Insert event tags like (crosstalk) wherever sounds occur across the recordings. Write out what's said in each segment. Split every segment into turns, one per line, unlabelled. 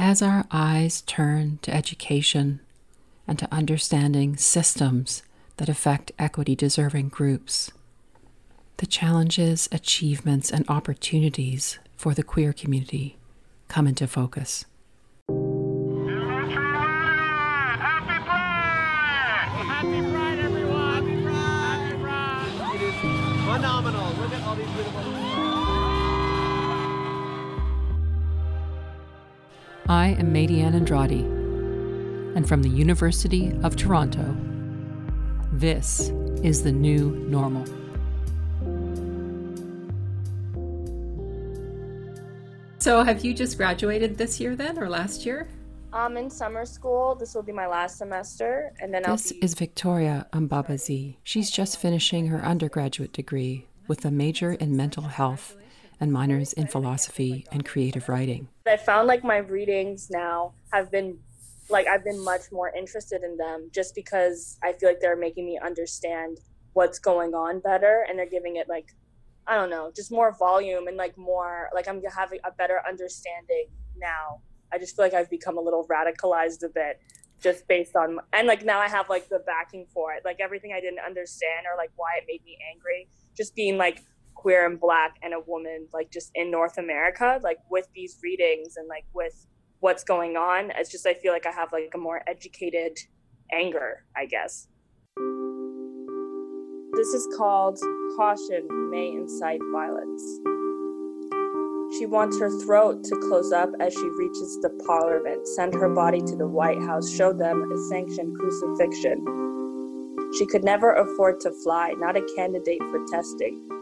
As our eyes turn to education and to understanding systems that affect equity deserving groups, the challenges, achievements, and opportunities for the queer community come into focus.
Phenomenal.
I am Madiane Andrade, and from the University of Toronto, this is the new normal. So, have you just graduated this year then, or last year?
I'm in summer school. This will be my last semester, and then
This
I'll be
is Victoria Umbabazi. She's just finishing her undergraduate degree with a major in mental health and minors in philosophy and creative writing.
I found like my readings now have been like I've been much more interested in them just because I feel like they're making me understand what's going on better and they're giving it like I don't know, just more volume and like more like I'm having a better understanding now. I just feel like I've become a little radicalized a bit just based on and like now I have like the backing for it. Like everything I didn't understand or like why it made me angry just being like queer and black and a woman like just in North America like with these readings and like with what's going on it's just I feel like I have like a more educated anger I guess. This is called caution may incite violence. She wants her throat to close up as she reaches the parliament. Send her body to the white house. Show them a sanctioned crucifixion. She could never afford to fly. Not a candidate for testing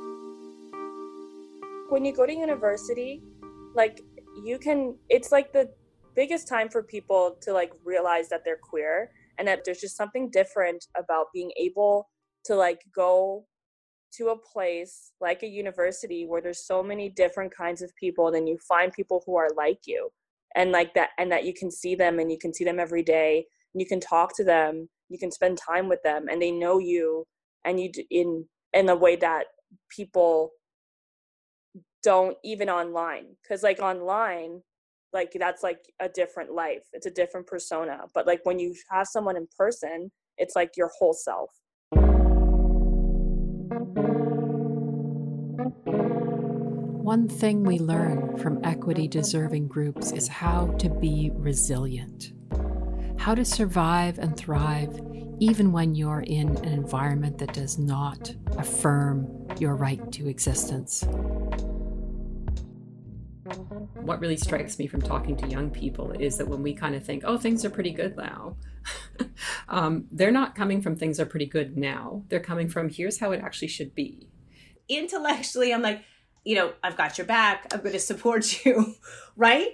when you go to university like you can it's like the biggest time for people to like realize that they're queer and that there's just something different about being able to like go to a place like a university where there's so many different kinds of people then you find people who are like you and like that and that you can see them and you can see them every day and you can talk to them you can spend time with them and they know you and you in in a way that people don't even online because like online like that's like a different life it's a different persona but like when you have someone in person it's like your whole self
One thing we learn from equity deserving groups is how to be resilient, how to survive and thrive even when you're in an environment that does not affirm your right to existence. What really strikes me from talking to young people is that when we kind of think, oh, things are pretty good now, (laughs) um, they're not coming from things are pretty good now. They're coming from here's how it actually should be.
intellectually i'm like you know i've got your back i'm going to support (laughs) you right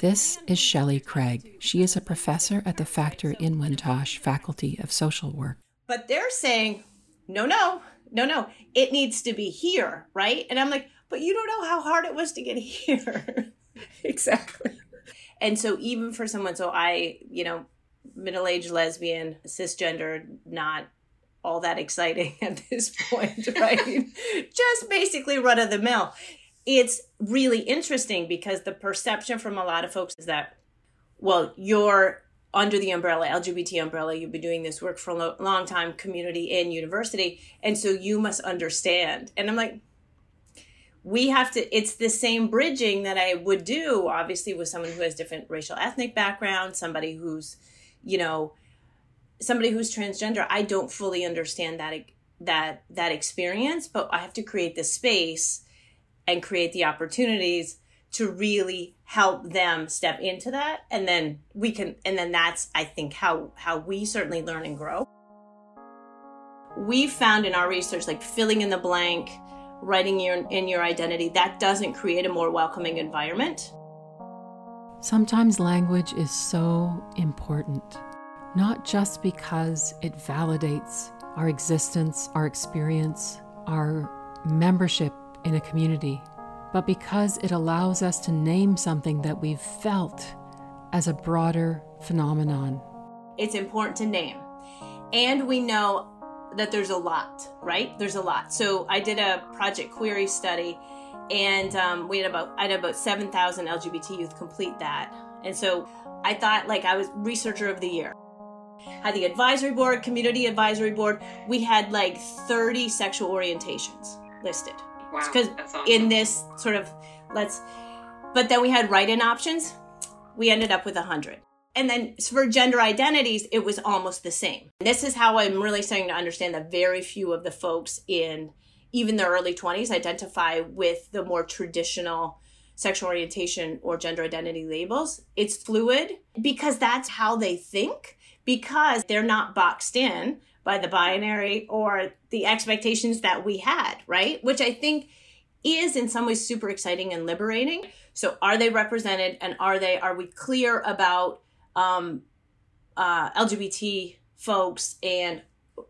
This is Shelley Craig. She is a professor at the Factor-Inwentash Faculty of Social Work.
but they're saying no no no no it needs to be here right and i'm like but you don't know how hard it was to get (laughs) here (laughs)
Exactly.
and so even for someone so i you know middle-aged lesbian cisgender not all that exciting (laughs) at this point (laughs) right? Just basically run of the mill. It's really interesting because the perception from a lot of folks is that well you're under the umbrella lgbt umbrella you've been doing this work for a long time community and university and so you must understand. And i'm like we have to it's the same bridging that i would do obviously with someone who has different racial ethnic background somebody who's you know somebody who's transgender. I don't fully understand that that that experience but i have to create the space and create the opportunities to really help them step into that. And then we can and then that's i think how how we certainly learn and grow. We found in our research like filling in the blank writing your in your identity that doesn't create a more welcoming environment
Sometimes language is so important, not just because it validates our existence, our experience, our membership in a community, but because it allows us to name something that we've felt as a broader phenomenon.
it's important to name. And we know that there's a lot, right? There's a lot. So I did a project Queery study, and um, we had about I had about seven thousand LGBT youth complete that, And so I thought like I was researcher of the year. Had the advisory board, community advisory board. We had like 30 sexual orientations listed.
Wow.
Because
awesome.
in this sort of let's but then we had write-in options. We ended up with a 100. And then for gender identities, it was almost the same. This is how I'm really starting to understand that very few of the folks in even the early 20s identify with the more traditional sexual orientation or gender identity labels. It's fluid because that's how they think, because they're not boxed in by the binary or the expectations that we had, right? Which I think is in some ways super exciting and liberating. So are they represented and are they are we clear about um, uh, LGBT folks and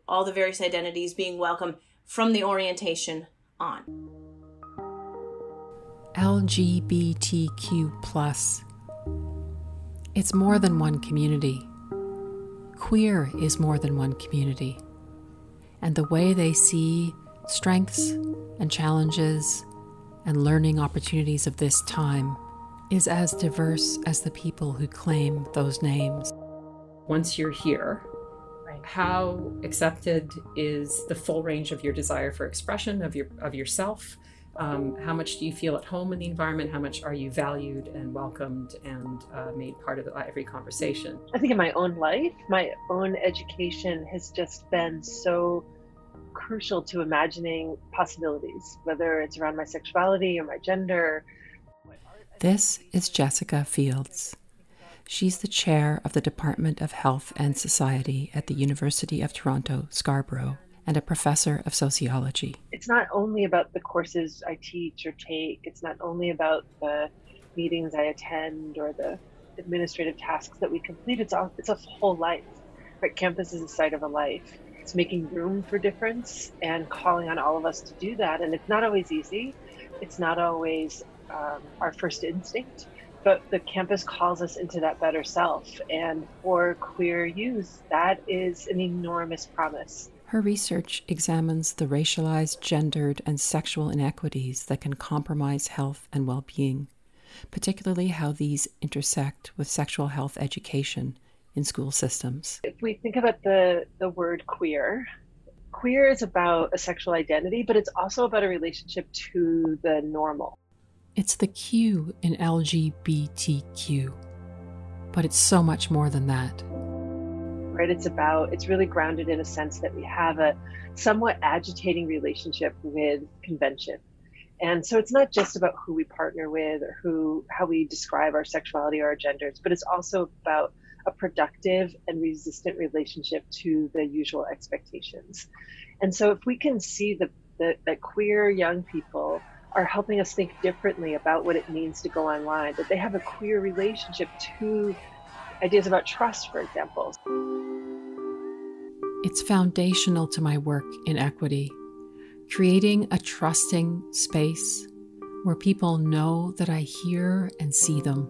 all the various identities being welcome from the orientation on.
LGBTQ plus. It's more than one community. Queer is more than one community. And the way they see strengths and challenges and learning opportunities of this time is as diverse as the people who claim those names.
Once you're here, how accepted is the full range of your desire for expression of your of yourself? Um, how much do you feel at home in the environment? How much are you valued and welcomed and uh, made part of every conversation?
I think in my own life, my own education has just been so crucial to imagining possibilities, whether it's around my sexuality or my gender.
This is Jessica Fields. She's the chair of the Department of Health and Society at the University of Toronto, Scarborough, and a professor of sociology.
It's not only about the courses I teach or take, it's not only about the meetings I attend or the administrative tasks that we complete. It's, all, it's a whole life. Right? Campus is a site of a life. It's making room for difference and calling on all of us to do that. And it's not always easy. It's not always um, our first instinct but the campus calls us into that better self. And for queer youth, that is an enormous promise.
Her research examines the racialized, gendered, and sexual inequities that can compromise health and well being, particularly how these intersect with sexual health education in school systems.
If we think about the, the word queer, queer is about a sexual identity, but it's also about a relationship to the normal.
It's the Q in LGBTQ, but it's so much more than that.
Right? It's about, it's really grounded in a sense that we have a somewhat agitating relationship with convention. And so it's not just about who we partner with or who, how we describe our sexuality or our genders, but it's also about a productive and resistant relationship to the usual expectations. And so if we can see the, the that queer young people are helping us think differently about what it means to go online, that they have a queer relationship to ideas about trust, for example.
It's foundational to my work in equity, creating a trusting space where people know that I hear and see them.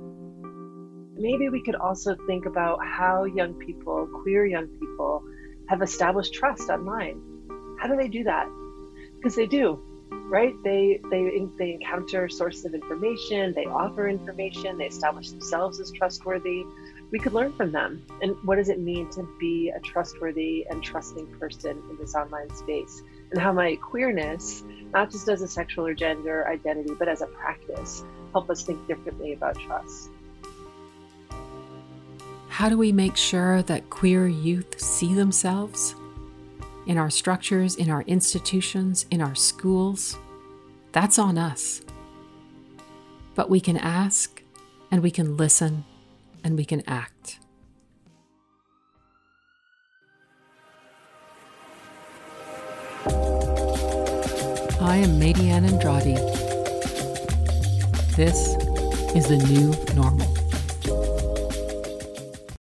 Maybe we could also think about how young people, queer young people, have established trust online. How do they do that? Because they do right? They they they encounter sources of information, they offer information, they establish themselves as trustworthy. We could learn from them. And what does it mean to be a trustworthy and trusting person in this online space? And how my queerness, not just as a sexual or gender identity, but as a practice, help us think differently about trust.
How do we make sure that queer youth see themselves? In our structures, in our institutions, in our schools, that's on us. But we can ask, and we can listen, and we can act. I am Madian Andrade. This is the new normal.